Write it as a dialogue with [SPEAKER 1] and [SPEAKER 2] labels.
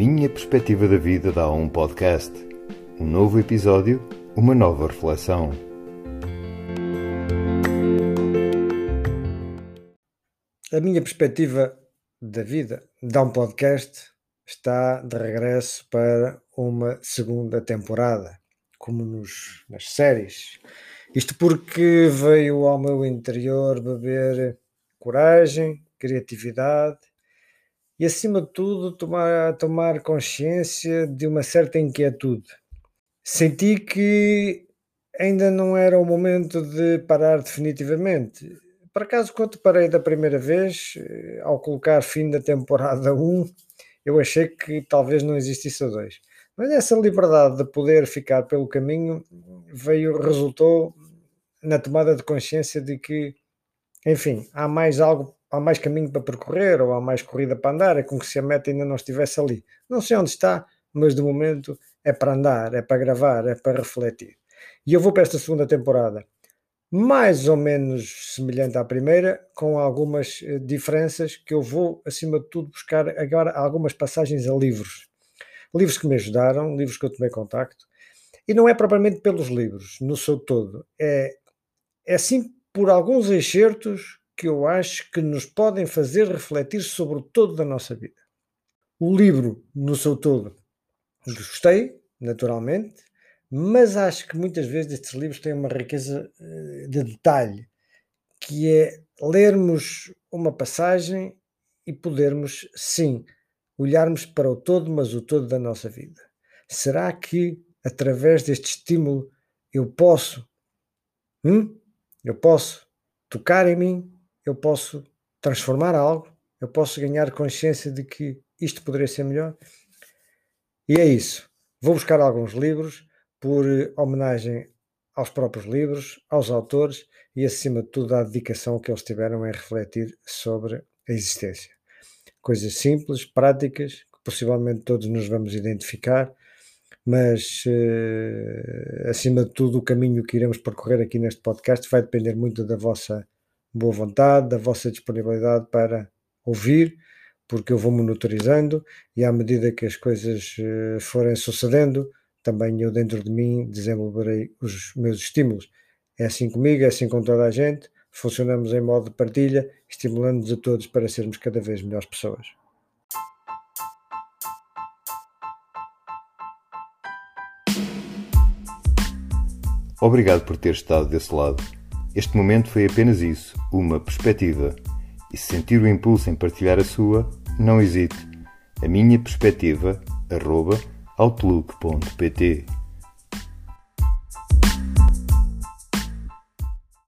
[SPEAKER 1] minha perspectiva da vida dá um podcast. Um novo episódio, uma nova reflexão.
[SPEAKER 2] A minha perspectiva da vida dá um podcast está de regresso para uma segunda temporada, como nos, nas séries. Isto porque veio ao meu interior beber coragem, criatividade e, acima de tudo, tomar, tomar consciência de uma certa inquietude. Senti que ainda não era o momento de parar definitivamente. Por acaso, quando parei da primeira vez, eh, ao colocar fim da temporada 1, eu achei que talvez não existisse a 2. Mas essa liberdade de poder ficar pelo caminho veio, resultou na tomada de consciência de que, enfim, há mais algo há mais caminho para percorrer ou há mais corrida para andar, é como se a meta ainda não estivesse ali. Não sei onde está, mas de momento é para andar, é para gravar, é para refletir. E eu vou para esta segunda temporada mais ou menos semelhante à primeira, com algumas eh, diferenças que eu vou, acima de tudo, buscar agora algumas passagens a livros. Livros que me ajudaram, livros que eu tomei contacto, e não é propriamente pelos livros, no seu todo, é, é sim por alguns excertos que eu acho que nos podem fazer refletir sobre o todo da nossa vida. O livro, no seu todo, gostei, naturalmente, mas acho que muitas vezes estes livros têm uma riqueza eh, de detalhe, que é lermos uma passagem e podermos, sim, olharmos para o todo, mas o todo da nossa vida. Será que através deste estímulo eu posso, hum? eu posso tocar em mim, eu posso transformar algo, eu posso ganhar consciência de que isto poderia ser melhor. E é isso. Vou buscar alguns livros por homenagem aos próprios livros, aos autores e, acima de tudo, à dedicação que eles tiveram em refletir sobre a existência. Coisas simples, práticas, que possivelmente todos nos vamos identificar, mas eh, acima de tudo, o caminho que iremos percorrer aqui neste podcast vai depender muito da vossa boa vontade, da vossa disponibilidade para ouvir, porque eu vou monitorizando e à medida que as coisas eh, forem sucedendo, também eu dentro de mim desenvolverei os meus estímulos. É assim comigo, é assim com toda a gente. Funcionamos em modo de partilha, estimulando-nos a todos para sermos cada vez melhores pessoas.
[SPEAKER 1] Obrigado por ter estado desse lado. Este momento foi apenas isso, uma perspectiva. E se sentir o impulso em partilhar a sua, não hesite. A minha perspectiva, arroba, outlook.pt